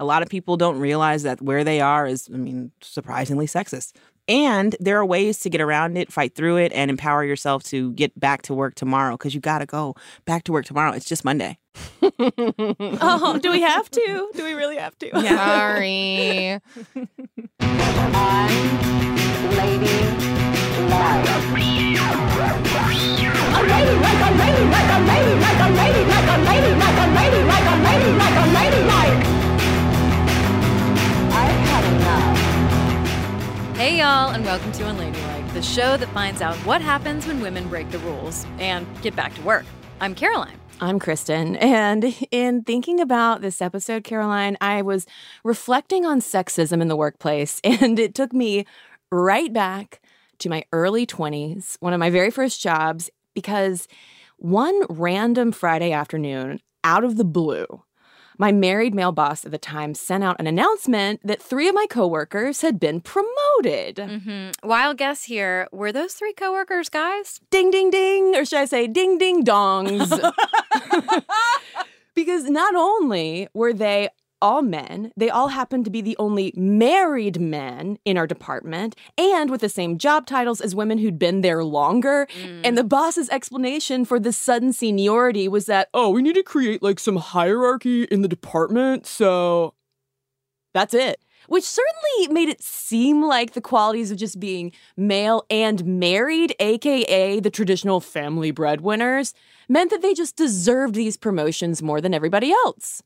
A lot of people don't realize that where they are is, I mean, surprisingly sexist. And there are ways to get around it, fight through it, and empower yourself to get back to work tomorrow because you got to go back to work tomorrow. It's just Monday. oh, do we have to? Do we really have to? Sorry. Hey, y'all, and welcome to Unladylike, the show that finds out what happens when women break the rules and get back to work. I'm Caroline. I'm Cristen. And in thinking about this episode, Caroline, I was reflecting on sexism in the workplace, and it took me right back to my early 20s, one of my very first jobs, because one random Friday afternoon, out of the blue, my married male boss at the time sent out an announcement that three of my coworkers had been promoted. Mm-hmm. Wild guess here. Were those three coworkers guys? Ding, ding, ding, or should I say ding, ding, dongs? because not only were they all men, they all happened to be the only married men in our department and with the same job titles as women who'd been there longer. And the mm. boss's explanation for the sudden seniority was that, oh, we need to create like some hierarchy in the department. So that's it. Which certainly made it seem like the qualities of just being male and married, aka the traditional family breadwinners, meant that they just deserved these promotions more than everybody else.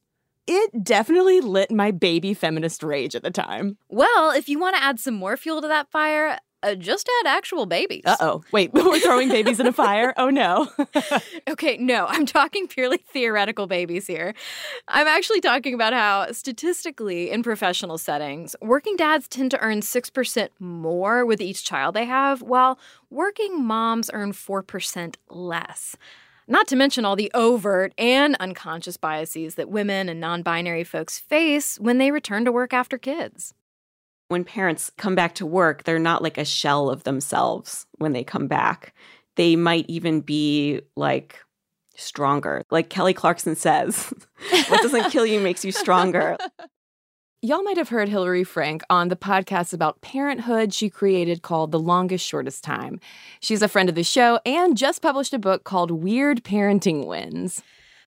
It definitely lit my baby feminist rage at the time. Well, if you want to add some more fuel to that fire, uh, just add actual babies. Uh oh. Wait, we're throwing babies in a fire? Oh no. Okay, no, I'm talking purely theoretical babies here. I'm actually talking about how, statistically, in professional settings, working dads tend to earn 6% more with each child they have, while working moms earn 4% less. Not to mention all the overt and unconscious biases that women and non binary folks face when they return to work after kids. when parents come back to work, they're not like a shell of themselves when they come back. They might even be like stronger. Like Kelly Clarkson says, what doesn't kill you makes you stronger. Y'all might have heard Hillary Frank on the podcast about parenthood she created called The Longest Shortest Time. She's a friend of the show and just published a book called Weird Parenting Wins.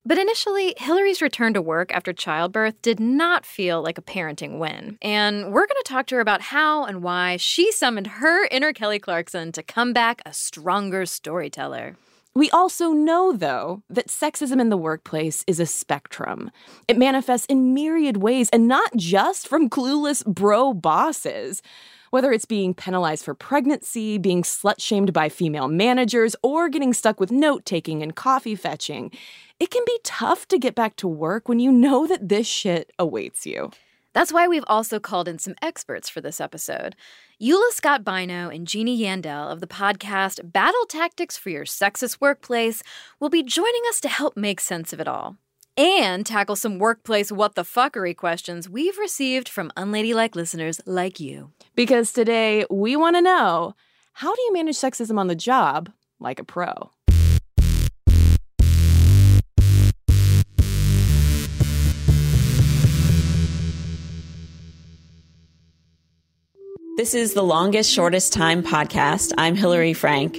But initially, Hillary's return to work after childbirth did not feel like a parenting win. And we're going to talk to her about how and why she summoned her inner Kelly Clarkson to come back a stronger storyteller. We also know, though, that sexism in the workplace is a spectrum. It manifests in myriad ways, and not just from clueless bro bosses. Whether it's being penalized for pregnancy, being slut shamed by female managers, or getting stuck with note taking and coffee fetching, it can be tough to get back to work when you know that this shit awaits you. That's why we've also called in some experts for this episode. Eula Scott Bynoe and Jeannie Yandel of the podcast Battle Tactics for Your Sexist Workplace will be joining us to help make sense of it all and tackle some workplace what the fuckery questions we've received from unladylike listeners like you. Because today we want to know how do you manage sexism on the job like a pro? This is the longest, shortest time podcast. I'm Hillary Frank.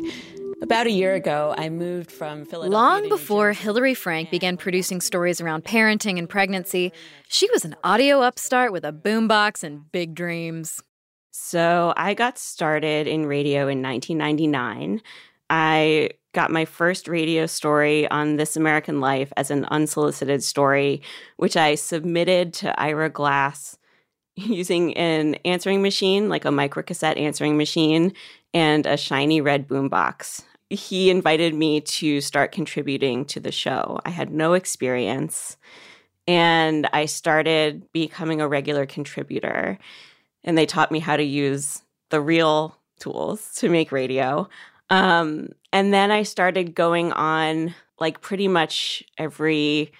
About a year ago, I moved from Philadelphia. Long before Jersey. Hillary Frank began producing stories around parenting and pregnancy, she was an audio upstart with a boombox and big dreams. So I got started in radio in 1999. I got my first radio story on This American Life as an unsolicited story, which I submitted to Ira Glass using an answering machine, like a microcassette answering machine, and a shiny red boombox. He invited me to start contributing to the show. I had no experience, and I started becoming a regular contributor. And they taught me how to use the real tools to make radio. Um, and then I started going on like pretty much every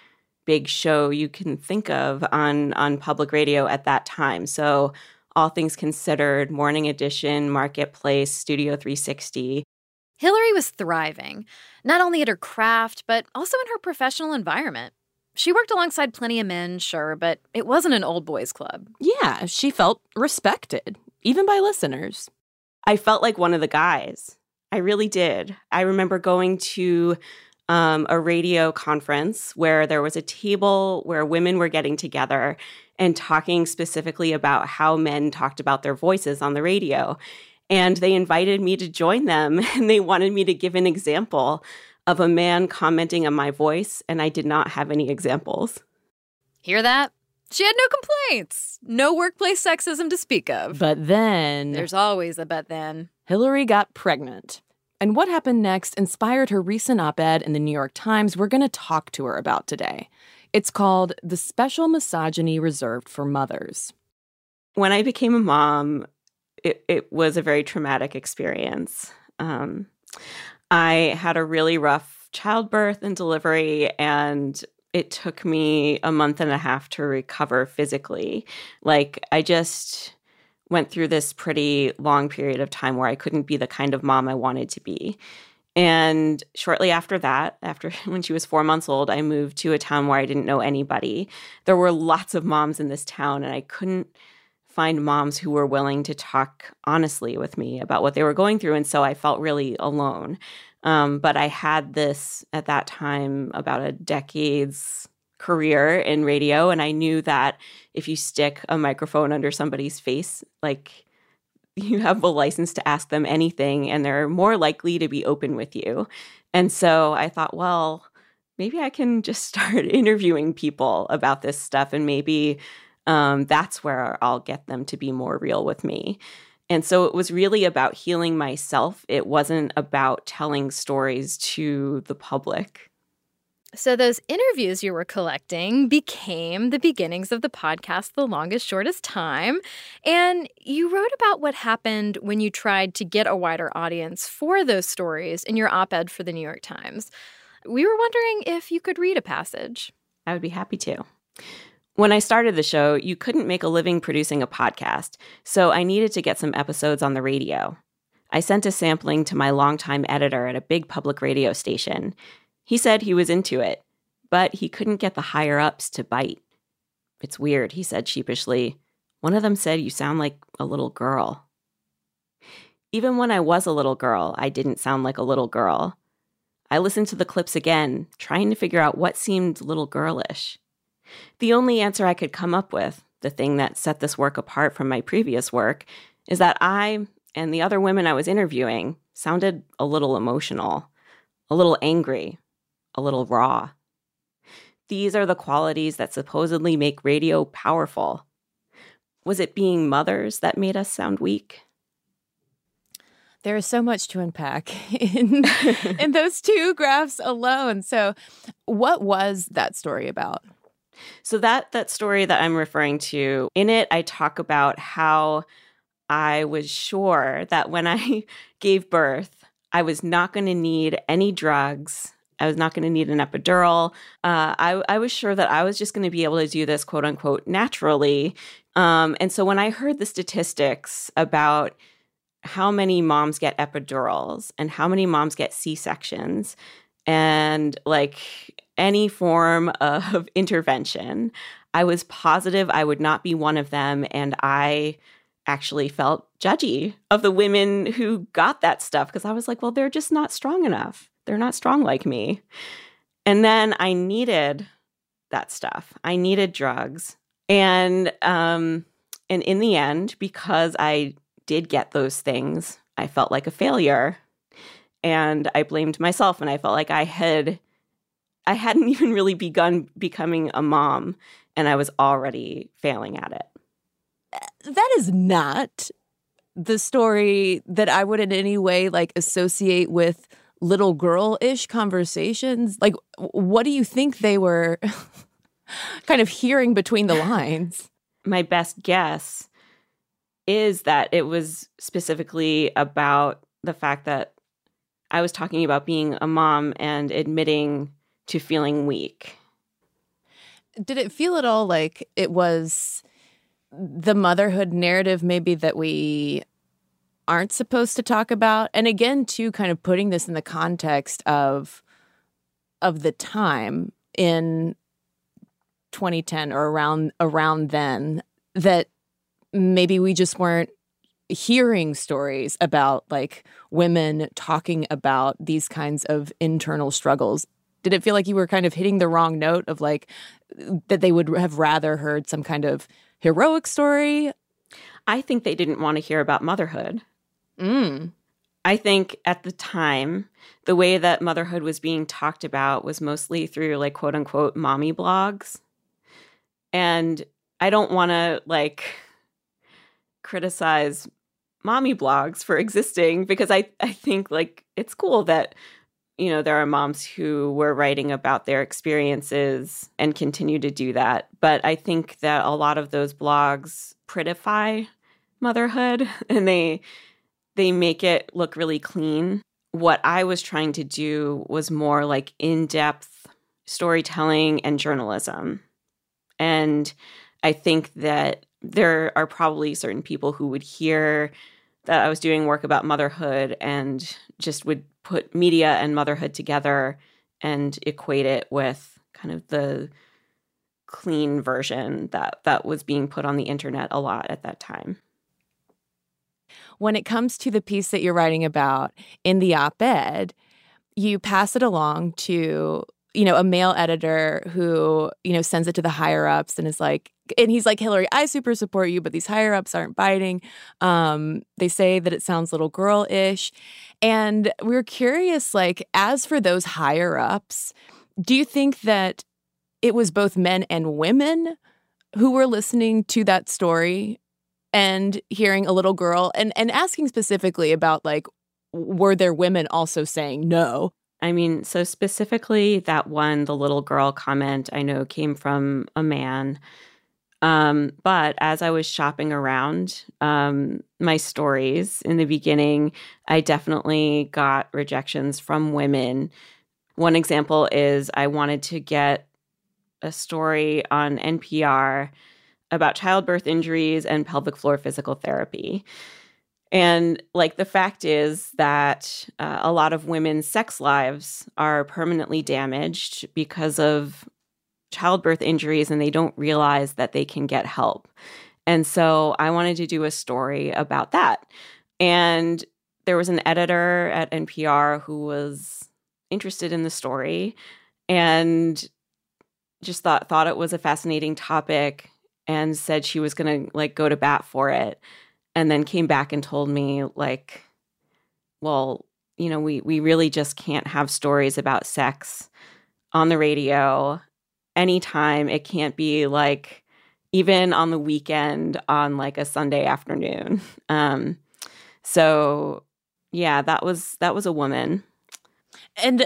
big show you can think of on on public radio at that time. So all things considered, Morning Edition, Marketplace, Studio 360. Hillary was thriving, not only at her craft, but also in her professional environment. She worked alongside plenty of men, sure, but it wasn't an old boys club. Yeah, she felt respected, even by listeners. I felt like one of the guys. I really did. I remember going to um, a radio conference where there was a table where women were getting together and talking specifically about how men talked about their voices on the radio. And they invited me to join them and they wanted me to give an example of a man commenting on my voice, and I did not have any examples. Hear that? She had no complaints. No workplace sexism to speak of. But then There's always a but then. Hillary got pregnant. And what happened next inspired her recent op ed in the New York Times we're going to talk to her about today. It's called The Special Misogyny Reserved for Mothers. When I became a mom, it, it was a very traumatic experience. Um, I had a really rough childbirth and delivery, and it took me a month and a half to recover physically. Like, I just went through this pretty long period of time where I couldn't be the kind of mom I wanted to be. And shortly after that, after when she was four months old, I moved to a town where I didn't know anybody. There were lots of moms in this town, and I couldn't find moms who were willing to talk honestly with me about what they were going through. And so I felt really alone. Um, but I had this at that time about a decade's career in radio. And I knew that if you stick a microphone under somebody's face, like you have a license to ask them anything and they're more likely to be open with you. And so I thought, well, maybe I can just start interviewing people about this stuff and maybe um, that's where I'll get them to be more real with me. And so it was really about healing myself. It wasn't about telling stories to the public. So, those interviews you were collecting became the beginnings of the podcast, The Longest Shortest Time. And you wrote about what happened when you tried to get a wider audience for those stories in your op ed for the New York Times. We were wondering if you could read a passage. I would be happy to. When I started the show, you couldn't make a living producing a podcast, so I needed to get some episodes on the radio. I sent a sampling to my longtime editor at a big public radio station. He said he was into it, but he couldn't get the higher ups to bite. It's weird, he said sheepishly. One of them said you sound like a little girl. Even when I was a little girl, I didn't sound like a little girl. I listened to the clips again, trying to figure out what seemed little girlish. The only answer I could come up with, the thing that set this work apart from my previous work, is that I and the other women I was interviewing sounded a little emotional, a little angry, a little raw. These are the qualities that supposedly make radio powerful. Was it being mothers that made us sound weak? There is so much to unpack in, in those two graphs alone. So, what was that story about? So that that story that I'm referring to, in it I talk about how I was sure that when I gave birth, I was not going to need any drugs. I was not going to need an epidural. Uh, I, I was sure that I was just going to be able to do this quote unquote naturally. Um, and so when I heard the statistics about how many moms get epidurals and how many moms get C sections and like any form of intervention, I was positive I would not be one of them. And I actually felt judgy of the women who got that stuff because I was like, well, they're just not strong enough. They're not strong like me. And then I needed that stuff. I needed drugs. And um and in the end because I did get those things, I felt like a failure. And I blamed myself and I felt like I had I hadn't even really begun becoming a mom and I was already failing at it. That is not the story that I would in any way like associate with little girl ish conversations. Like, what do you think they were kind of hearing between the lines? My best guess is that it was specifically about the fact that I was talking about being a mom and admitting to feeling weak. Did it feel at all like it was the motherhood narrative, maybe that we aren't supposed to talk about? And again, too, kind of putting this in the context of of the time in 2010 or around around then that maybe we just weren't hearing stories about like women talking about these kinds of internal struggles did it feel like you were kind of hitting the wrong note of like that they would have rather heard some kind of heroic story I think they didn't want to hear about motherhood. Mm. I think at the time, the way that motherhood was being talked about was mostly through like quote unquote mommy blogs. And I don't want to like criticize mommy blogs for existing because I, I think like it's cool that, you know, there are moms who were writing about their experiences and continue to do that. But I think that a lot of those blogs prettify motherhood and they they make it look really clean. What I was trying to do was more like in-depth storytelling and journalism. And I think that there are probably certain people who would hear that I was doing work about motherhood and just would put media and motherhood together and equate it with kind of the clean version that that was being put on the internet a lot at that time. When it comes to the piece that you're writing about in the op-ed you pass it along to you know a male editor who you know sends it to the higher ups and is like and he's like hillary i super support you but these higher ups aren't biting. Um they say that it sounds little girl-ish. And we we're curious like as for those higher ups do you think that it was both men and women who were listening to that story and hearing a little girl and and asking specifically about like were there women also saying no I mean, so specifically that one, the little girl comment, I know came from a man. Um, but as I was shopping around um, my stories in the beginning, I definitely got rejections from women. One example is I wanted to get a story on NPR about childbirth injuries and pelvic floor physical therapy. And like the fact is that uh, a lot of women's sex lives are permanently damaged because of childbirth injuries and they don't realize that they can get help. And so I wanted to do a story about that. And there was an editor at NPR who was interested in the story and just thought thought it was a fascinating topic and said she was going to like go to bat for it and then came back and told me like well you know we we really just can't have stories about sex on the radio anytime. It can't be like even on the weekend on like a sunday afternoon. Um so yeah that was that was a woman. And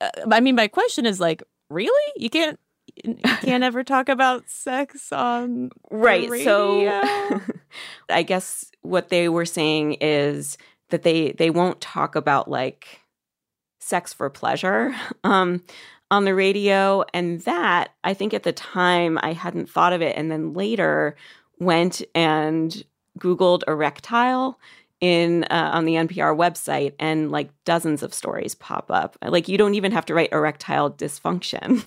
uh, i mean my question is like really? You can't can't ever talk about sex on the right so i guess what they were saying is that they they won't talk about like sex for pleasure um on the radio. And that i think at the time i hadn't thought of it. And then later went and googled erectile in uh, on the npr website and like dozens of stories pop up like you don't even have to write erectile dysfunction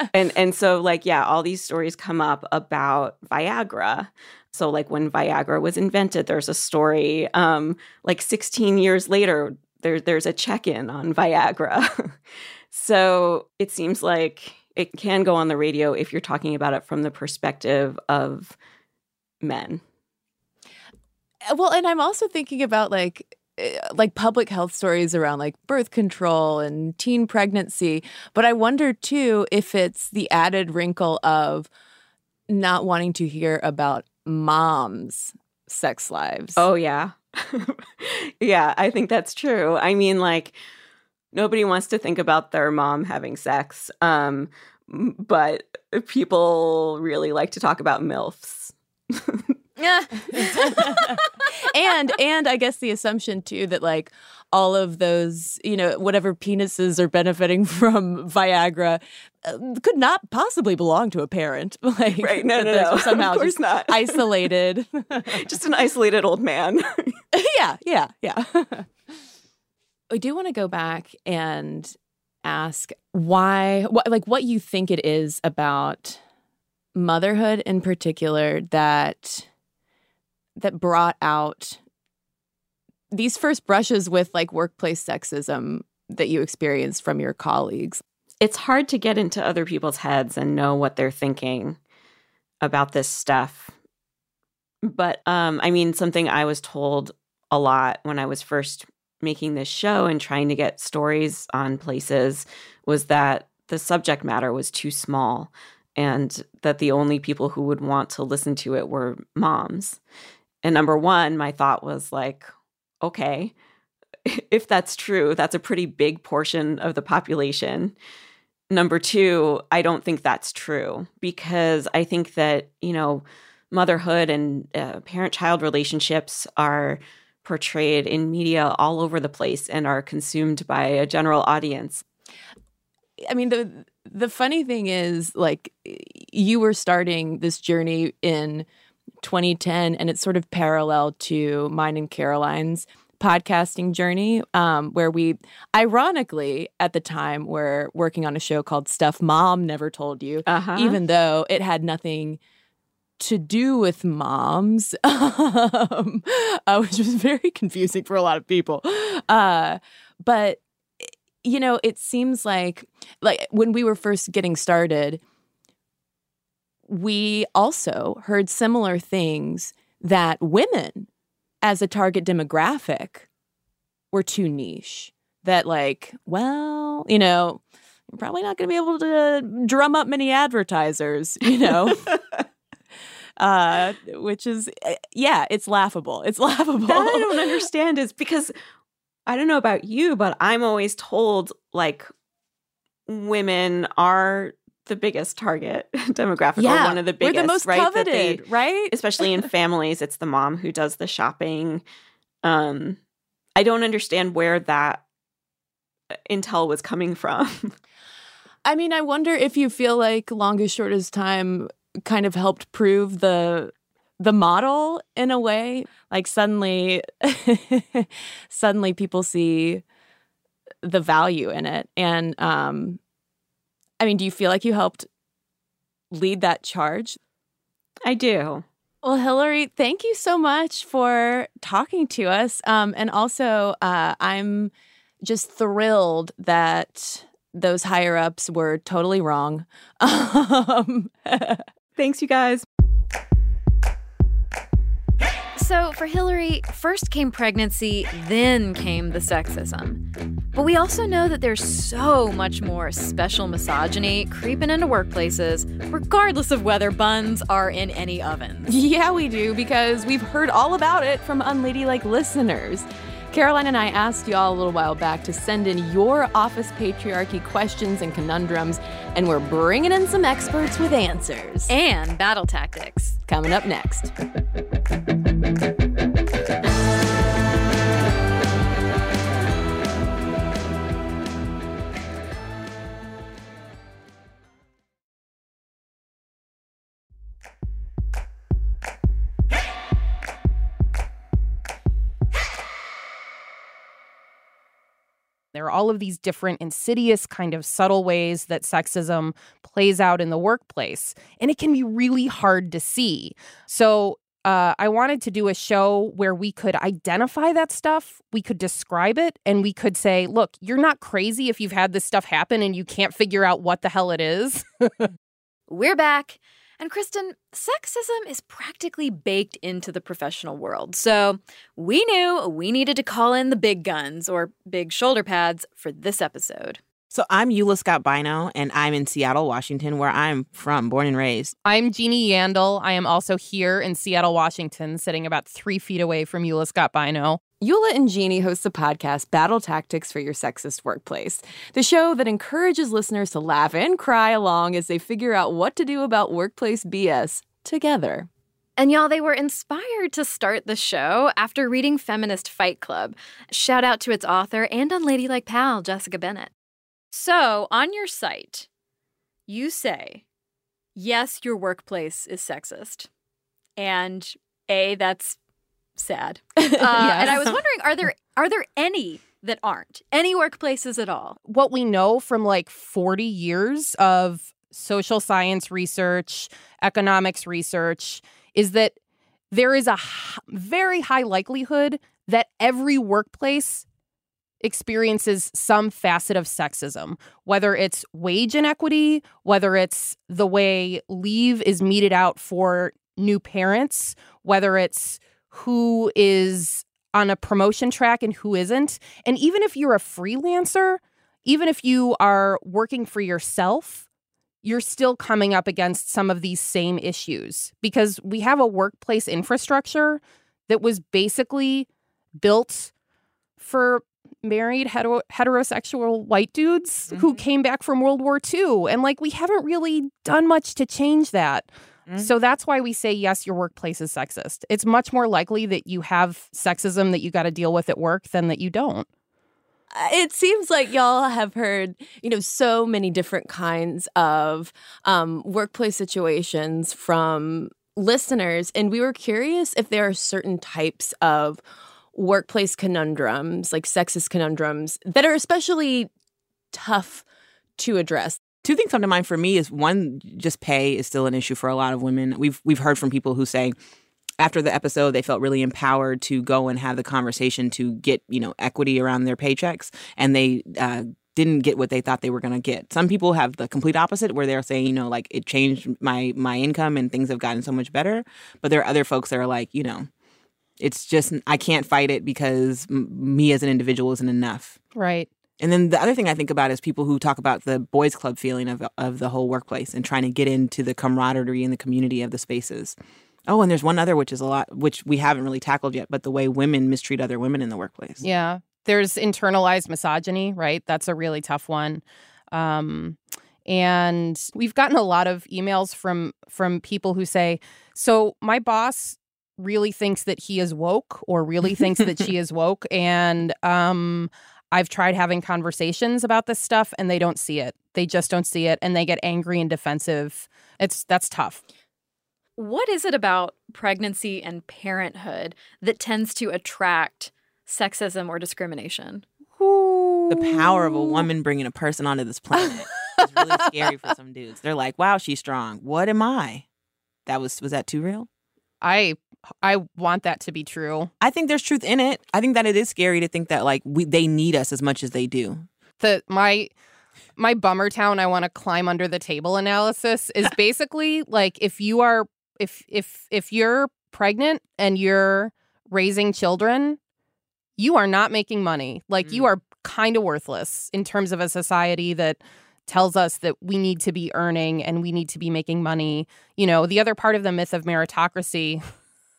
and and so like yeah all these stories come up about viagra So, like when Viagra was invented, there's a story. Um, like 16 years later, there, there's a check in on Viagra. so, it seems like it can go on the radio if you're talking about it from the perspective of men. Well, and I'm also thinking about like eh, like public health stories around like birth control and teen pregnancy, but I wonder too if it's the added wrinkle of not wanting to hear about moms' sex lives. Oh yeah. yeah, I think that's true. I mean like nobody wants to think about their mom having sex. Um but people really like to talk about milfs. Yeah. and and I guess the assumption too that like all of those, you know, whatever penises are benefiting from Viagra uh, could not possibly belong to a parent. Like right? No, no, no. Somehow of course just not. isolated. just an isolated old man. yeah, yeah, yeah. I do want to go back and ask why, what, like, what you think it is about motherhood in particular that that brought out these first brushes with like workplace sexism that you experienced from your colleagues. It's hard to get into other people's heads and know what they're thinking about this stuff. But um I mean something I was told a lot when I was first making this show and trying to get stories on places was that the subject matter was too small and that the only people who would want to listen to it were moms. And number one, my thought was like, okay, if that's true, that's a pretty big portion of the population. Number two, I don't think that's true because I think that, you know, motherhood and uh, parent child relationships are portrayed in media all over the place and are consumed by a general audience. I mean, the the funny thing is, like, you were starting this journey in 2010, and it's sort of parallel to mine and Caroline's podcasting journey, um, where we, ironically, at the time, were working on a show called Stuff Mom Never Told You, Uh-huh. even though it had nothing to do with moms, um, uh, which was very confusing for a lot of people. Uh, but you know, it seems like like when we were first getting started, we also heard similar things that women as a target demographic were too niche. That like, well, you know, you're probably not going to be able to drum up many advertisers, you know. uh which is uh, yeah, it's laughable. It's laughable. That I don't understand is because I don't know about you, but I'm always told like women are the biggest target demographic Yeah, or one of the biggest, we're the most right? That they- coveted, right? especially in families, it's the mom who does the shopping. Um, I don't understand where that uh, intel was coming from. I mean, I wonder if you feel like longest shortest time kind of helped prove the the model in a way. Like suddenly suddenly people see the value in it. And um I mean, do you feel like you helped lead that charge? I do. Well, Hillary, thank you so much for talking to us. Um, and also, uh, I'm just thrilled that those higher ups were totally wrong. Um, Thanks, you guys. So, for Hillary, first came pregnancy, then came the sexism. But we also know that there's so much more special misogyny creeping into workplaces, regardless of whether buns are in any ovens. yeah, we do, because we've heard all about it from unladylike listeners. Caroline and I asked y'all a little while back to send in your office patriarchy questions and conundrums, and we're bringing in some experts with answers. And battle tactics. Coming up next. There are all of these different insidious, kind of subtle ways that sexism plays out in the workplace, and it can be really hard to see. So, uh, I wanted to do a show where we could identify that stuff, we could describe it, and we could say, look, you're not crazy if you've had this stuff happen and you can't figure out what the hell it is. We're back. And Cristen, sexism is practically baked into the professional world. So we knew we needed to call in the big guns or big shoulder pads for this episode. So I'm Eula Scott Bynoe, and I'm in Seattle, Washington, where I'm from, born and raised. I'm Jeannie Yandel. I am also here in Seattle, Washington, sitting about three feet away from Eula Scott Bynoe. Eula and Jeannie host the podcast Battle Tactics for Your Sexist Workplace, the show that encourages listeners to laugh and cry along as they figure out what to do about workplace BS together. And y'all, they were inspired to start the show after reading Feminist Fight Club. Shout out to its author and unladylike pal, Jessica Bennett. So, on your site, you say, yes, your workplace is sexist. And A, that's sad. Uh, Yes. And I was wondering, are there are there any that aren't? Any workplaces at all? What we know from like 40 years of social science research, economics research, is that there is a h- very high likelihood that every workplace experiences some facet of sexism, whether it's wage inequity, whether it's the way leave is meted out for new parents, whether it's who is on a promotion track and who isn't. And even if you're a freelancer, even if you are working for yourself, you're still coming up against some of these same issues because we have a workplace infrastructure that was basically built for married hetero- heterosexual white dudes who mm-hmm. came back from World War II. And like, we haven't really done much to change that. Mm-hmm. So that's why we say, yes, your workplace is sexist. It's much more likely that you have sexism that you got to deal with at work than that you don't. Uh, it seems like y'all have heard, you know, so many different kinds of um, workplace situations from listeners, and we were curious if there are certain types of workplace conundrums, like sexist conundrums, that are especially tough to address. Two things come to mind for me is one, just pay is still an issue for a lot of women. We've we've heard from people who say after the episode they felt really empowered to go and have the conversation to get you know equity around their paychecks, and they uh, didn't get what they thought they were going to get. Some people have the complete opposite, where they're saying you know like it changed my my income and things have gotten so much better. But there are other folks that are like you know it's just I can't fight it because m- me as an individual isn't enough. Right. And then the other thing I think about is people who talk about the boys club feeling of of the whole workplace and trying to get into the camaraderie and the community of the spaces. Oh, and there's one other which is a lot which we haven't really tackled yet, but the way women mistreat other women in the workplace. Yeah. There's internalized misogyny, right? That's a really tough one. Um, and we've gotten a lot of emails from from people who say, "So my boss really thinks that he is woke or really thinks that she is woke and um I've tried having conversations about this stuff and they don't see it. They just don't see it and they get angry and defensive. It's that's tough. What is it about pregnancy and parenthood that tends to attract sexism or discrimination? The power of a woman bringing a person onto this planet is really scary for some dudes. They're like, "Wow, she's strong. What am I?" That was was that too real? I I want that to be true. I think there's truth in it. I think that it is scary to think that like we they need us as much as they do. the my my bummer town I want to climb under the table analysis is basically like if you are if if if you're pregnant and you're raising children, you are not making money. Like you mm. are kind of worthless in terms of a society that tells us that we need to be earning and we need to be making money. You know, the other part of the myth of meritocracy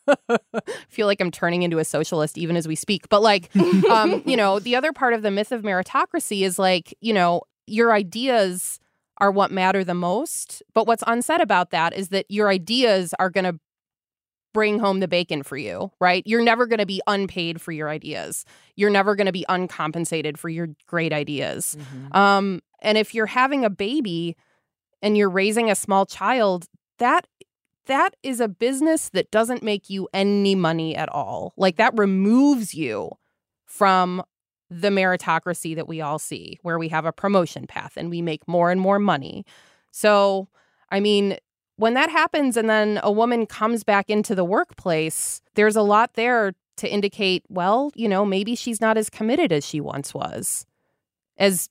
feel like I'm turning into a socialist even as we speak. But like, um, you know, the other part of the myth of meritocracy is like, you know, your ideas are what matter the most. But what's unsaid about that is that your ideas are going to bring home the bacon for you, right? You're never going to be unpaid for your ideas. You're never going to be uncompensated for your great ideas. Um, and if you're having a baby and you're raising a small child, that that is a business that doesn't make you any money at all. Like that removes you from the meritocracy that we all see, where we have a promotion path and we make more and more money. So, I mean, when that happens and then a woman comes back into the workplace, there's a lot there to indicate, well, you know, maybe she's not as committed as she once was. As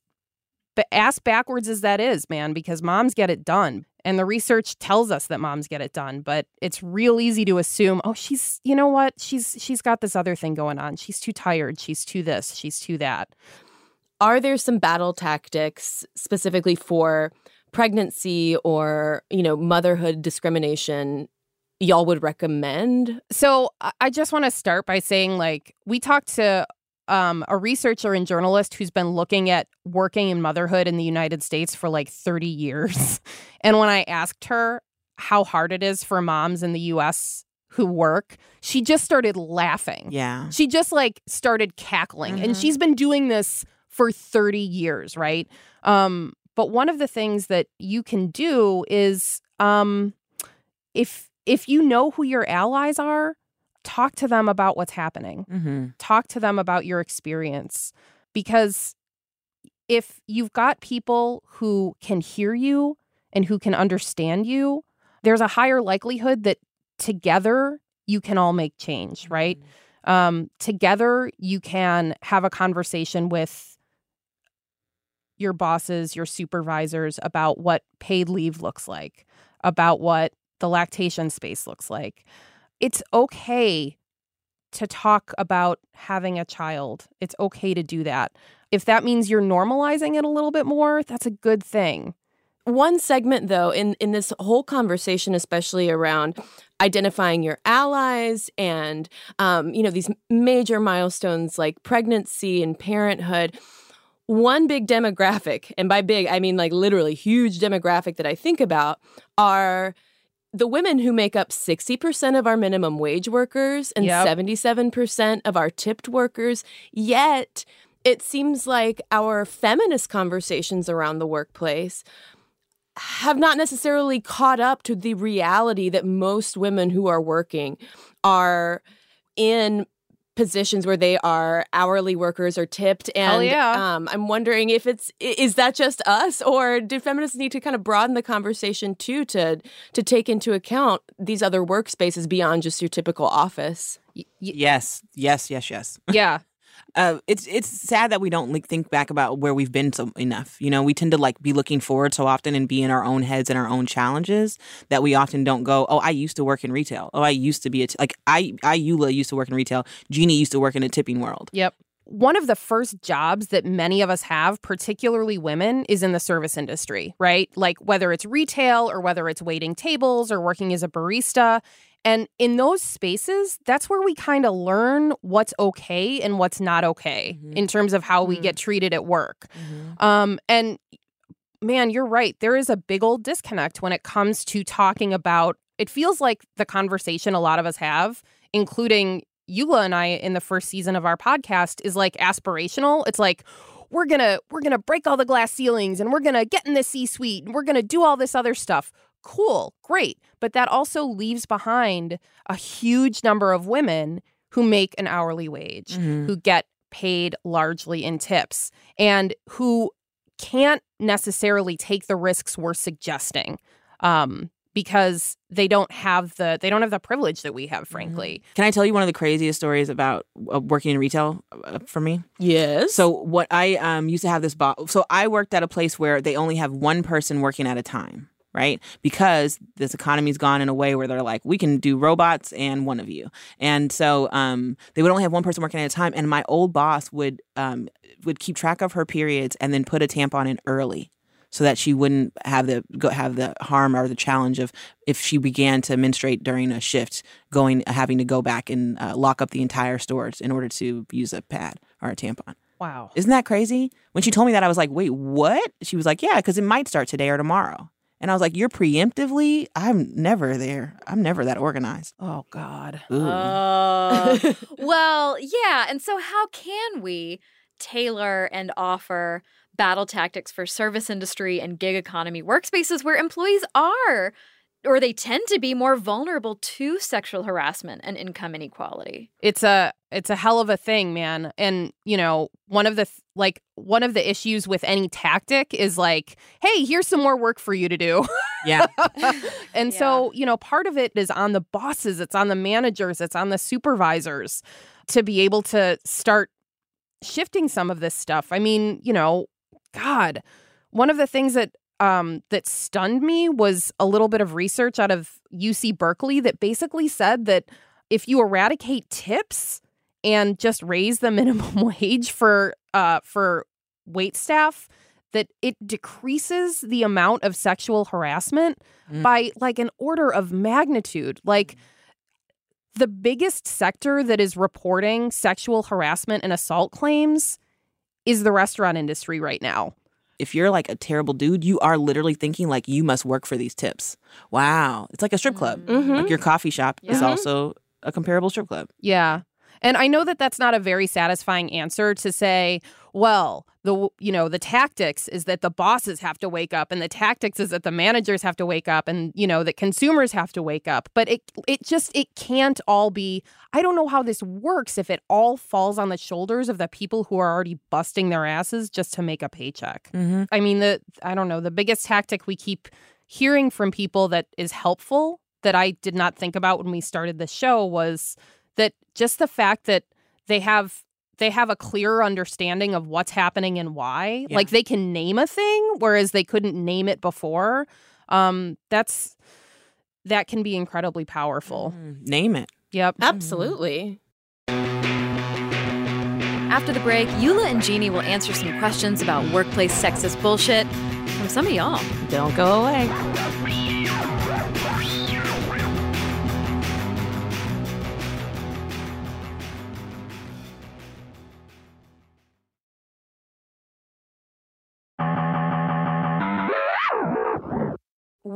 but ass backwards as that is, man, because moms get it done. And the research tells us that moms get it done, but it's real easy to assume, oh, she's, you know what? She's she's got this other thing going on. She's too tired. She's too this. She's too that. Are there some battle tactics specifically for pregnancy or, you know, motherhood discrimination y'all would recommend? So I just want to start by saying, like, we talked to um, a researcher and journalist who's been looking at working in motherhood in the United States for like 30 years. and when I asked her how hard it is for moms in the US who work, she just started laughing. Yeah. She just like started cackling. Mm-hmm. And she's been doing this for 30 years, right? Um, but one of the things that you can do is um, if if you know who your allies are, talk to them about what's happening. Mm-hmm. Talk to them about your experience because if you've got people who can hear you and who can understand you, there's a higher likelihood that together you can all make change, right? Um, together you can have a conversation with your bosses, your supervisors about what paid leave looks like, about what the lactation space looks like. It's okay to talk about having a child. It's okay to do that. If that means you're normalizing it a little bit more, that's a good thing. One segment, though, in, in this whole conversation, especially around identifying your allies and, um, you know, these major milestones like pregnancy and parenthood, one big demographic, and by big, I mean like literally huge demographic that I think about are the women who make up 60% of our minimum wage workers and Yep. 77% of our tipped workers. Yet, it seems like our feminist conversations around the workplace have not necessarily caught up to the reality that most women who are working are in positions where they are hourly workers or tipped and Hell yeah. um, i'm wondering if it's is that just us or do feminists need to kind of broaden the conversation too to to take into account these other workspaces beyond just your typical office Yes, yes, yes, yes. Yeah. Uh, it's it's sad that we don't like think back about where we've been so enough. You know, we tend to like be looking forward so often and be in our own heads and our own challenges that we often don't go. Oh, I used to work in retail. Oh, I used to be a t-. like I I Eula used to work in retail. Jeannie used to work in a tipping world. Yep. One of the first jobs that many of us have, particularly women, is in the service industry, right? Like whether it's retail or whether it's waiting tables or working as a barista. And in those spaces, that's where we kind of learn what's okay and what's not okay mm-hmm. in terms of how we get mm-hmm. treated at work. Mm-hmm. Um, and man, you're right. There is a big old disconnect when it comes to talking about it feels like the conversation a lot of us have, including Eula and I in the first season of our podcast, is like aspirational. It's like, we're gonna we're gonna break all the glass ceilings and we're gonna get in the C-suite and we're gonna do all this other stuff. Cool, great. But that also leaves behind a huge number of women who make an hourly wage, who get paid largely in tips, and who can't necessarily take the risks we're suggesting um, because they don't have the they don't have the privilege that we have, frankly. Can I tell you one of the craziest stories about uh, working in retail uh, for me? yes So what I um used to have this boss. So I worked at a place where they only have one person working at a time, right? Because this economy's gone in a way where they're like, we can do robots and one of you, and so um they would only have one person working at a time. And my old boss would um would keep track of her periods and then put a tampon in early. So that she wouldn't have the go have the harm or the challenge of if she began to menstruate during a shift, going having to go back and uh, lock up the entire stores in order to use a pad or a tampon. Wow. Isn't that crazy? When she told me that, I was like, wait, what? She was like, yeah, because it might start today or tomorrow. And I was like, you're preemptively? I'm never there. I'm never that organized. Oh God. Uh, well, yeah. And so, how can we tailor and offer battle tactics for service industry and gig economy workspaces where employees are or they tend to be more vulnerable to sexual harassment and income inequality? It's a it's a hell of a thing, man. And you know, one of the th- like one of the issues with any tactic is like, hey, here's some more work for you to do. Yeah. and so, you know, part of it is on the bosses, it's on the managers, it's on the supervisors to be able to start shifting some of this stuff. I mean, you know, God, one of the things that um, that stunned me was a little bit of research out of UC Berkeley that basically said that if you eradicate tips and just raise the minimum wage for uh, for wait staff, that it decreases the amount of sexual harassment Mm. by like an order of magnitude. Like the biggest sector that is reporting sexual harassment and assault claims is the restaurant industry right now. If you're like a terrible dude, you are literally thinking like you must work for these tips. Wow. It's like a strip club. Mhm. Like your coffee shop is also a comparable strip club. Yeah. And I know that that's not a very satisfying answer to say, well, the you know, the tactics is that the bosses have to wake up and the tactics is that the managers have to wake up and you know, that consumers have to wake up. But it it just it can't all be I don't know how this works if it all falls on the shoulders of the people who are already busting their asses just to make a paycheck. Mm-hmm. I mean, the I don't know, the biggest tactic we keep hearing from people that is helpful that I did not think about when we started the show was that just the fact that they have they have a clearer understanding of what's happening and why. Yeah. Like they can name a thing whereas they couldn't name it before. Um that's that can be incredibly powerful. Name it. Yep. Absolutely. After the break, Eula and Jeannie will answer some questions about workplace sexist bullshit from some of y'all. Don't go away.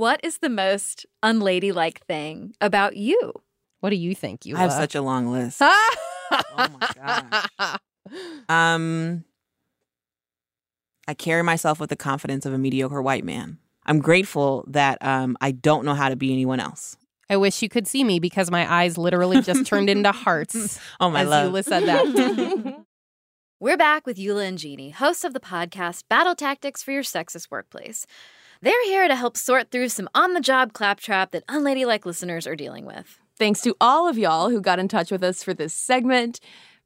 What is the most unladylike thing about you? What do you think, you I have such a long list. Oh my gosh. Um, I carry myself with the confidence of a mediocre white man. I'm grateful that um, I don't know how to be anyone else. I wish you could see me because my eyes literally just turned into hearts Oh my as love. Eula said that. We're back with Eula and Jeannie, hosts of the podcast Battle Tactics for Your Sexist Workplace. They're here to help sort through some on the job claptrap that unladylike listeners are dealing with. Thanks to all of y'all who got in touch with us for this segment.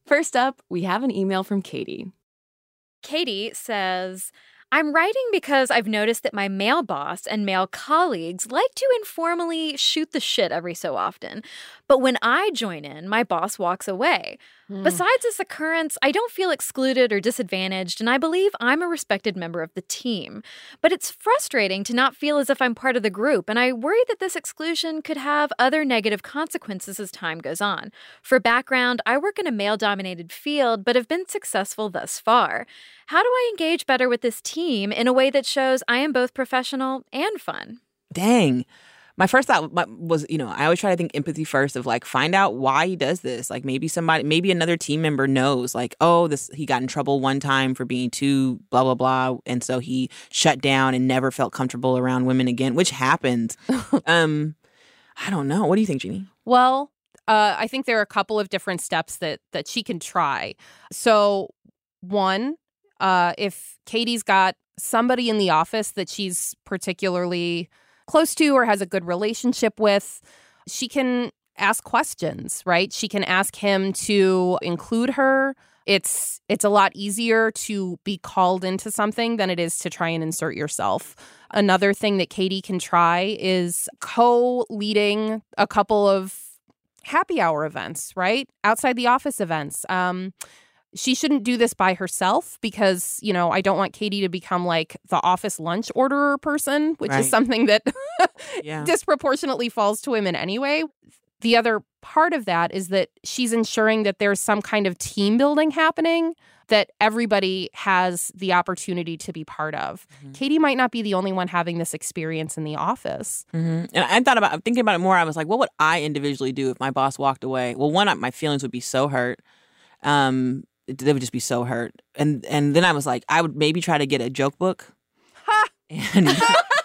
First up, we have an email from Katie. Katie says, I'm writing because I've noticed that my male boss and male colleagues like to informally shoot the shit every so often. But when I join in, my boss walks away. Hmm. Besides this occurrence, I don't feel excluded or disadvantaged, and I believe I'm a respected member of the team. But it's frustrating to not feel as if I'm part of the group, and I worry that this exclusion could have other negative consequences as time goes on. For background, I work in a male dominated field, but have been successful thus far. How do I engage better with this team in a way that shows I am both professional and fun? Dang. My first thought was, you know, I always try to think empathy first of like find out why he does this. Like maybe somebody, maybe another team member knows, like, oh, this he got in trouble one time for being too blah blah blah, and so he shut down and never felt comfortable around women again, which happened. um, I don't know. What do you think, Jeannie? Well, uh, I think there are a couple of different steps that that she can try. So, one, uh, if Katie's got somebody in the office that she's particularly close to or has a good relationship with, she can ask questions, right? She can ask him to include her. It's it's a lot easier to be called into something than it is to try and insert yourself. Another thing that Katie can try is co-leading a couple of happy hour events, right? Outside the office events. Um, she shouldn't do this by herself because, you know, I don't want Katie to become like the office lunch orderer person, which Right. is something that Yeah. disproportionately falls to women anyway. The other part of that is that she's ensuring that there's some kind of team building happening that everybody has the opportunity to be part of. Katie might not be the only one having this experience in the office. hmm And I thought about thinking about it more. I was like, what would I individually do if my boss walked away? Well, one, my feelings would be so hurt. Um, they would just be so hurt. And and then I was like, I would maybe try to get a joke book. and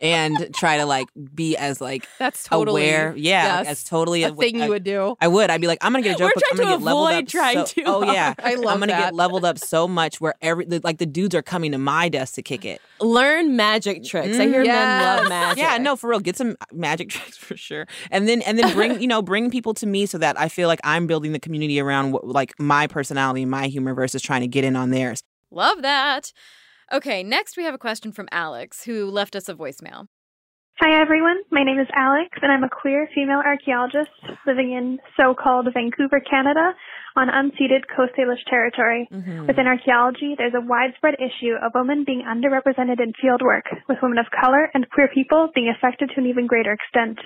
and try to like be as like That's totally aware. Yeah, like, yes, as totally a awa- thing I- you would do. I would. I'd be like, I'm gonna get a joke We're book. I'm trying gonna to get avoid up. trying so, too oh yeah, I love I'm gonna that. get leveled up so much where every like the dudes are coming to my desk to kick it. Learn magic tricks. I hear men love magic. Yeah, no, for real. Get some magic tricks for sure, and then and then bring you know bring people to me so that I feel like I'm building the community around what, like my personality, my humor versus trying to get in on theirs. Love that. Okay, next we have a question from Alex, who left us a voicemail. Hi, everyone. My name is Alex, and I'm a queer female archaeologist living in so called Vancouver, Canada, on unceded Coast Salish territory. Mm-hmm. Within archaeology, there's a widespread issue of women being underrepresented in field work, with women of color and queer people being affected to an even greater extent.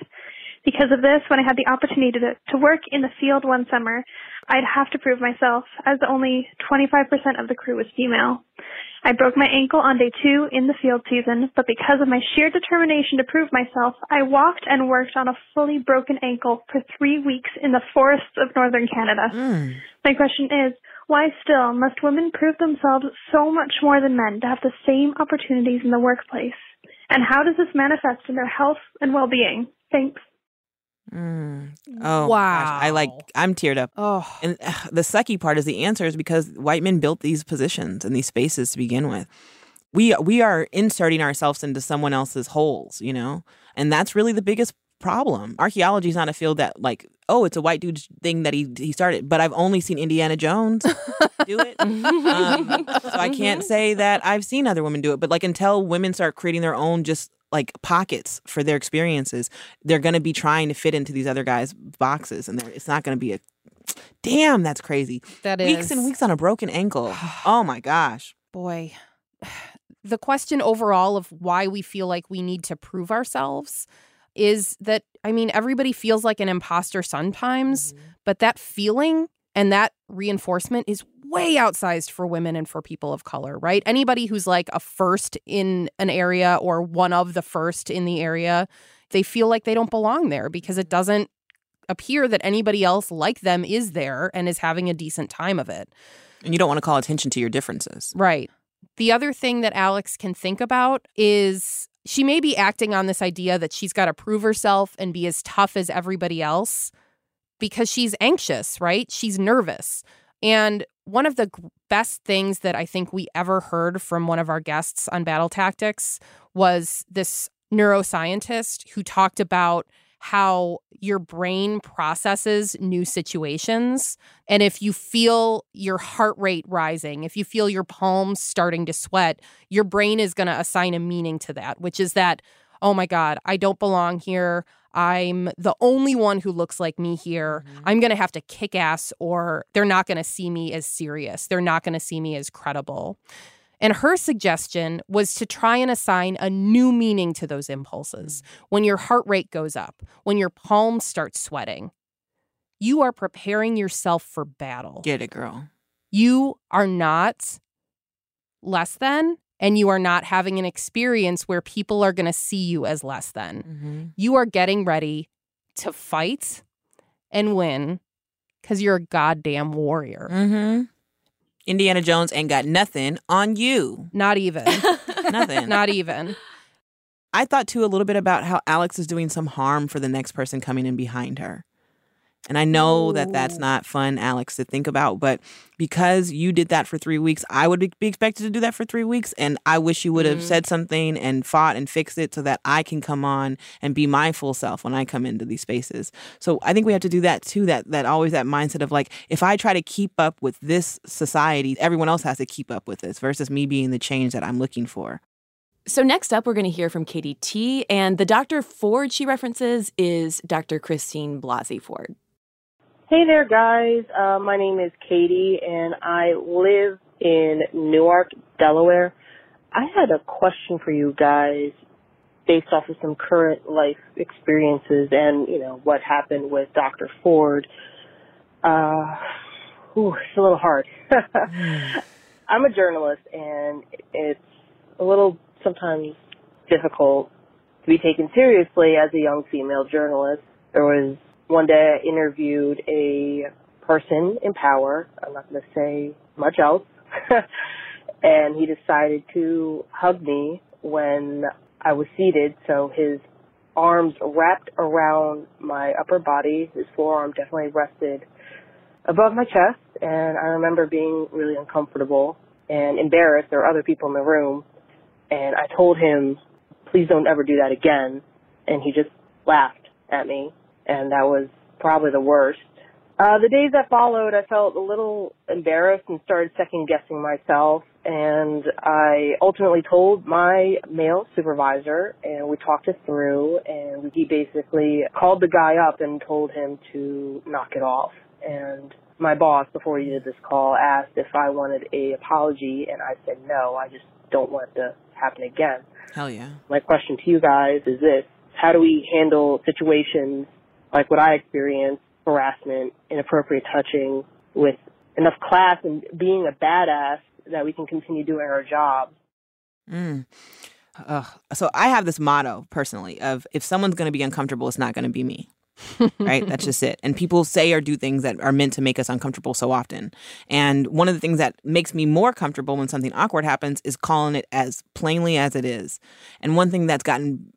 Because of this, when I had the opportunity to, to work in the field one summer, I'd have to prove myself, as only 25% of the crew was female. I broke my ankle on day two in the field season, but because of my sheer determination to prove myself, I walked and worked on a fully broken ankle for three weeks in the forests of northern Canada. Mm. My question is, why still must women prove themselves so much more than men to have the same opportunities in the workplace? And how does this manifest in their health and well-being? Thanks. Mm. Oh, gosh. I like. I'm teared up. Oh, And the sucky part is the answer is because white men built these positions and these spaces to begin with. We we are inserting ourselves into someone else's holes, you know, and that's really the biggest problem. Archaeology is not a field that like oh, it's a white dude's thing that he he started, but I've only seen Indiana Jones do it, um, so I can't say that I've seen other women do it. But like until women start creating their own just like pockets for their experiences, they're going to be trying to fit into these other guys' boxes, and it's not going to be a Damn, that's crazy. that weeks is and weeks on a broken ankle. Oh my gosh. boy. The question overall of why we feel like we need to prove ourselves is that I mean everybody feels like an imposter sometimes, mm-hmm. but that feeling and that reinforcement is way outsized for women and for people of color, right? Anybody who's like a first in an area or one of the first in the area, they feel like they don't belong there because it doesn't appear that anybody else like them is there and is having a decent time of it. And you don't want to call attention to your differences. Right. The other thing that Alex can think about is she may be acting on this idea that she's got to prove herself and be as tough as everybody else because she's anxious, right? She's nervous. And one of the best things that I think we ever heard from one of our guests on Battle Tactics was this neuroscientist who talked about how your brain processes new situations. And if you feel your heart rate rising, if you feel your palms starting to sweat, your brain is going to assign a meaning to that, which is that, oh my God, I don't belong here. I'm the only one who looks like me here. Mm-hmm. I'm going to have to kick ass, or they're not going to see me as serious. They're not going to see me as credible. And her suggestion was to try and assign a new meaning to those impulses. Mm-hmm. When your heart rate goes up, when your palms start sweating, you are preparing yourself for battle. Get it, girl. You are not less than, and you are not having an experience where people are going to see you as less than. Mm-hmm. You are getting ready to fight and win because you're a goddamn warrior. Mm-hmm. Indiana Jones ain't got nothing on you. Not even. Nothing. not even. I thought too a little bit about how Alex is doing some harm for the next person coming in behind her. And I know that that's oh. not fun, Alex, to think about, but because you did that for three weeks, I would be expected to do that for three weeks. And I wish you would have mm-hmm. said something and fought and fixed it so that I can come on and be my full self when I come into these spaces. So I think we have to do that too. That that always that mindset of like, if I try to keep up with this society, everyone else has to keep up with this versus me being the change that I'm looking for. So next up, we're going to hear from Katie T. And the Dr. Ford she references is Dr. Christine Blasey Ford. Hey there, guys. Uh, my name is Katie, and I live in Newark, Delaware. I had a question for you guys based off of some current life experiences and, you know, what happened with Dr. Ford. Uh, ooh, it's a little hard. I'm a journalist, and it's a little sometimes difficult to be taken seriously as a young female journalist. There was one day I interviewed a person in power. I'm not going to say much else. and he decided to hug me when I was seated, so his arms wrapped around my upper body. His forearm definitely rested above my chest, and I remember being really uncomfortable and embarrassed. There were other people in the room, and I told him, please don't ever do that again. And he just laughed at me, and that was probably the worst. Uh, the days that followed, I felt a little embarrassed and started second guessing myself. And I ultimately told my male supervisor, and we talked it through. And he basically called the guy up and told him to knock it off. And my boss, before he did this call, asked if I wanted a apology, and I said no. I just don't want it to happen again. Hell yeah. My question to you guys is this: How do we handle situations like what I experienced, harassment, inappropriate touching, with enough class and being a badass that we can continue doing our job? Mm. Ugh. So I have this motto personally of if someone's going to be uncomfortable, it's not going to be me. right? That's just it. And people say or do things that are meant to make us uncomfortable so often. And one of the things that makes me more comfortable when something awkward happens is calling it as plainly as it is. And one thing that's gotten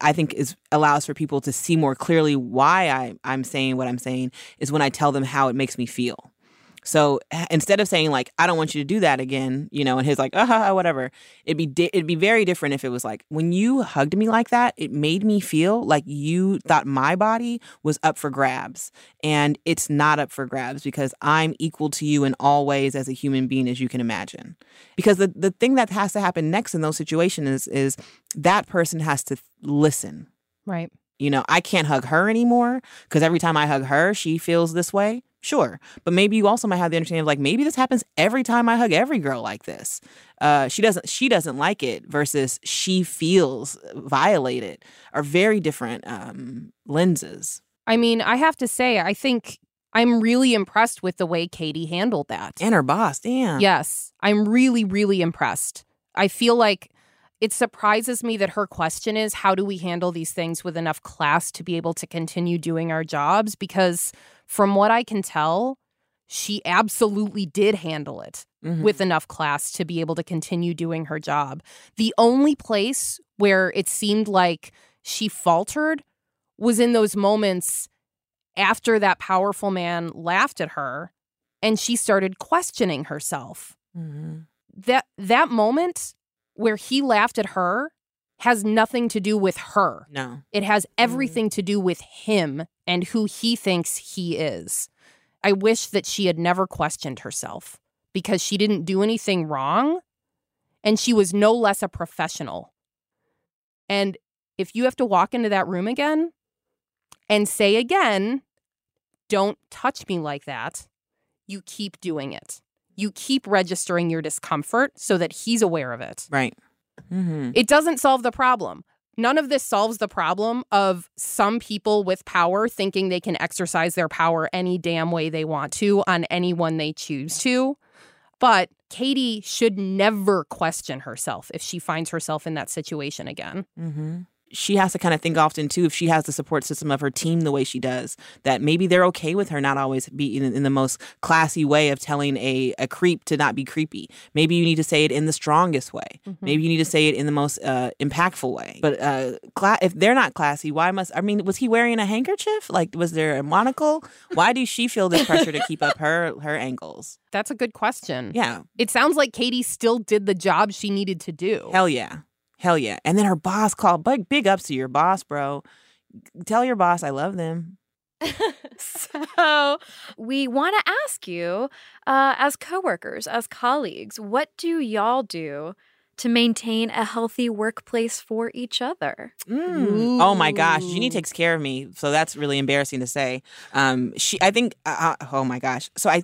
I think is allows for people to see more clearly why I, I'm saying what I'm saying is when I tell them how it makes me feel. So instead of saying like I don't want you to do that again, you know, and he's like uh whatever, it'd be di- it'd be very different if it was like when you hugged me like that, it made me feel like you thought my body was up for grabs, and it's not up for grabs because I'm equal to you in all ways as a human being as you can imagine. Because the the thing that has to happen next in those situations is is that person has to listen. Right. You know, I can't hug her anymore because every time I hug her, she feels this way. Sure. But maybe you also might have the understanding of like maybe this happens every time I hug every girl like this. Uh, she doesn't she doesn't like it versus she feels violated are very different um, lenses. I mean, I have to say, I think I'm really impressed with the way Katie handled that. And her boss, damn. Yes. I'm really, really impressed. I feel like it surprises me that her question is how do we handle these things with enough class to be able to continue doing our jobs? Because from what I can tell, she absolutely did handle it Mhm. with enough class to be able to continue doing her job. The only place where it seemed like she faltered was in those moments after that powerful man laughed at her and she started questioning herself. Mhm. That that moment where he laughed at her has nothing to do with her. No. It has mm-hmm. everything to do with him and who he thinks he is. I wish that she had never questioned herself because she didn't do anything wrong and she was no less a professional. And if you have to walk into that room again and say again, don't touch me like that, you keep doing it. You keep registering your discomfort so that he's aware of it. Right. Mm-hmm. It doesn't solve the problem. None of this solves the problem of some people with power thinking they can exercise their power any damn way they want to on anyone they choose to. But Katie should never question herself if she finds herself in that situation again. Mm-hmm. She has to kind of think often too if she has the support system of her team the way she does that maybe they're okay with her not always be in, in the most classy way of telling a, a creep to not be creepy. Maybe you need to say it in the strongest way. Maybe you need to say it in the most uh, impactful way. But uh, cla- if they're not classy, why must I mean? Was he wearing a handkerchief? Like, was there a monocle? Why does she feel this pressure to keep up her her angles That's a good question. Yeah, It sounds like Katie still did the job she needed to do. Hell yeah. Hell yeah. And then her boss called. Big, big ups to your boss, bro. Tell your boss I love them. so we want to ask you uh, as coworkers as colleagues what do y'all do to maintain a healthy workplace for each other Mm. Oh my gosh, Jeannie takes care of me, so that's really embarrassing to say. Um, she, I think, uh, uh, oh my gosh, so I,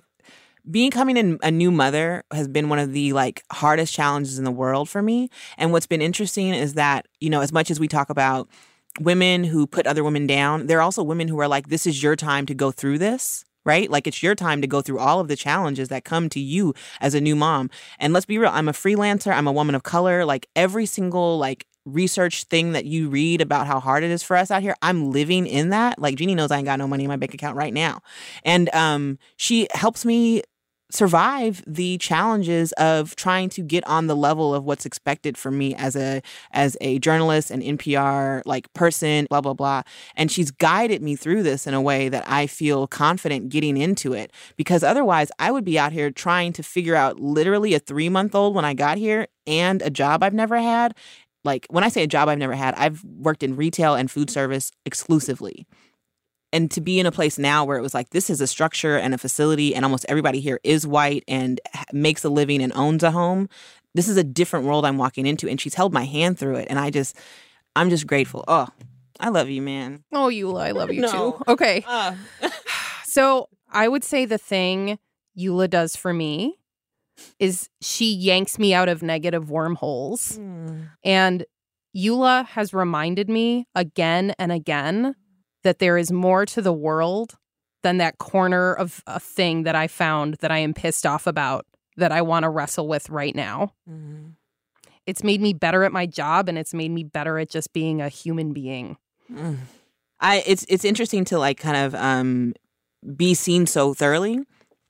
becoming a new mother has been one of the like hardest challenges in the world for me. And what's been interesting is that you know, as much as we talk about women who put other women down, there are also women who are like, this is your time to go through this. Right? Like it's your time to go through all of the challenges that come to you as a new mom. And let's be real, I'm a freelancer, I'm a woman of color. Like every single like research thing that you read about how hard it is for us out here, I'm living in that. Like Jeannie knows I ain't got no money in my bank account right now. And um she helps me survive the challenges of trying to get on the level of what's expected from me as a as a journalist and NPR like person blah blah blah. And she's guided me through this in a way that I feel confident getting into it. Because otherwise I would be out here trying to figure out literally a 3 month old when I got here and a job I've never had. Like when I say a job I've never had I've worked in retail and food service exclusively and to be in a place now where it was like this is a structure and a facility and almost everybody here is white and makes a living and owns a home this is a different world i'm walking into. And she's held my hand through it and i just i'm just grateful. Oh i love you man. Oh eula i love you No. too. Okay. Uh. so i would say the thing eula does for me is she yanks me out of negative wormholes. And eula has reminded me again and again that there is more to the world than that corner of a thing that I found that I am pissed off about that I want to wrestle with right now. It's made me better at my job and it's made me better at just being a human being. Mm. I it's it's interesting to like kind of um be seen so thoroughly.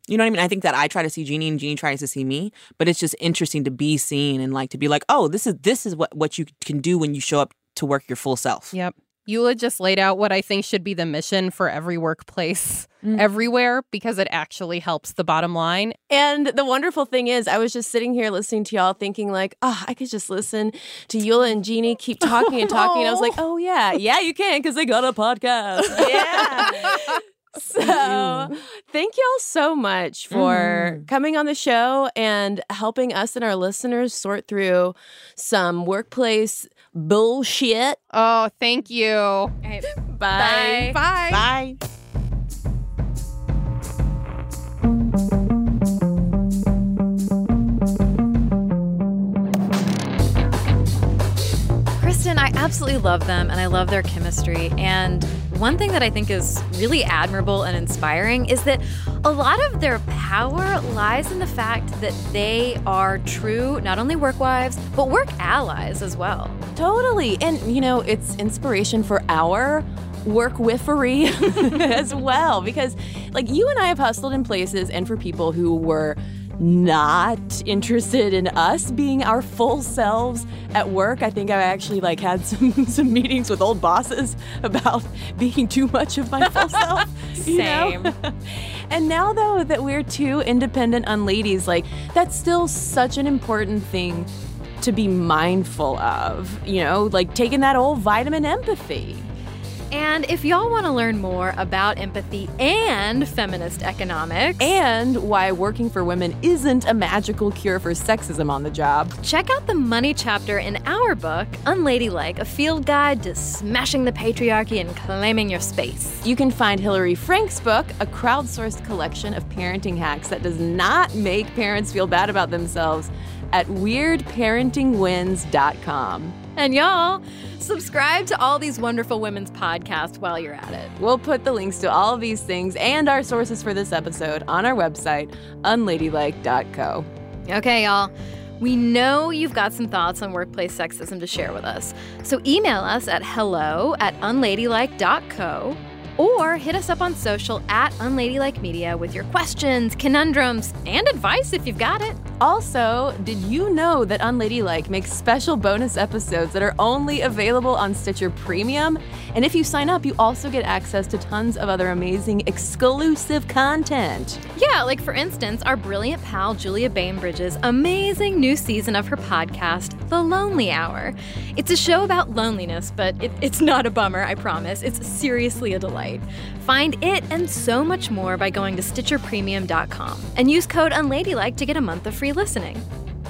You know what I mean? I think that I try to see Jeannie and Jeannie tries to see me, but it's just interesting to be seen and like to be like, oh, this is this is what what you can do when you show up to work your full self. Yep. Eula just laid out what I think should be the mission for every workplace Mm. everywhere because it actually helps the bottom line. And the wonderful thing is, I was just sitting here listening to y'all thinking, like, oh, I could just listen to Eula and Jeannie keep talking and talking. And I was like, oh, yeah, yeah, you can because they got a podcast. Yeah. so thank y'all so much for mm. coming on the show and helping us and our listeners sort through some workplace bullshit. Oh, thank you. Bye. Bye. Bye. Cristen, I absolutely love them and I love their chemistry. And one thing that I think is really admirable and inspiring is that a lot of their power lies in the fact that they are true, not only work wives, but work allies as well. Totally. And, you know, it's inspiration for our work wiffery as well. Because, like, you and I have hustled in places and for people who were not interested in us being our full selves at work. I think I actually like had some some meetings with old bosses about being too much of my full self. know? Same. And now, though, that we're two independent unladies, like, that's still such an important thing to be mindful of, you know, like taking that old vitamin empathy. And if y'all want to learn more about empathy and feminist economics, And why working for women isn't a magical cure for sexism on the job. check out the money chapter in our book, Unladylike, a field guide to smashing the patriarchy and claiming your space. You can find Hillary Frank's book, a crowdsourced collection of parenting hacks that does not make parents feel bad about themselves, at weirdparentingwins.com. And y'all, subscribe to all these wonderful women's podcasts while you're at it. We'll put the links to all of these things and our sources for this episode on our website, unladylike.co. Okay, y'all. We know you've got some thoughts on workplace sexism to share with us. So email us at hello at unladylike.co or hit us up on social at unladylike media with your questions, conundrums, and advice if you've got it. Also, did you know that Unladylike makes special bonus episodes that are only available on Stitcher Premium? And if you sign up, you also get access to tons of other amazing exclusive content. Yeah, like for instance, our brilliant pal Julia Bainbridge's amazing new season of her podcast, The Lonely Hour. It's a show about loneliness, but it, it's not a bummer, I promise. It's seriously a delight. Find it and so much more by going to StitcherPremium.com and use code Unladylike to get a month of free listening.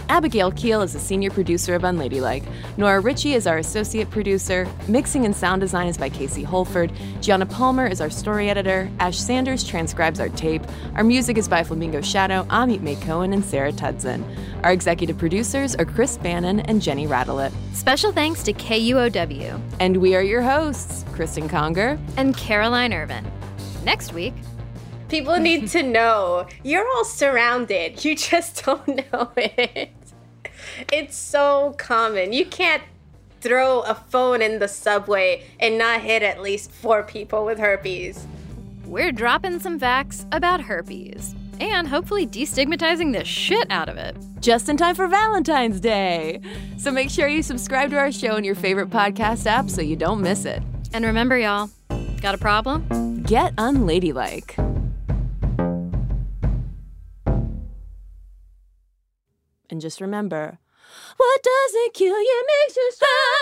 Abigail Keel is a senior producer of Unladylike. Nora Ritchie is our associate producer. Mixing and sound design is by Casey Holford. Gianna Palmer is our story editor. Ash Sanders transcribes our tape. Our music is by Flamingo Shadow, Amit May Cohen, and Sarah Tudzin. Our executive producers are Chris Bannon and Jenny Radelet. Special thanks to KUOW And we are your hosts, Cristen Conger. and Caroline Ervin. Next week, People need to know. You're all surrounded. You just don't know it. It's so common. You can't throw a phone in the subway and not hit at least four people with herpes. We're dropping some facts about herpes and hopefully destigmatizing the shit out of it. Just in time for Valentine's Day. So make sure you subscribe to our show in your favorite podcast app so you don't miss it. And remember, y'all, got a problem? Get unladylike. And just remember, what doesn't kill you makes you stronger.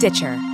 Stitcher.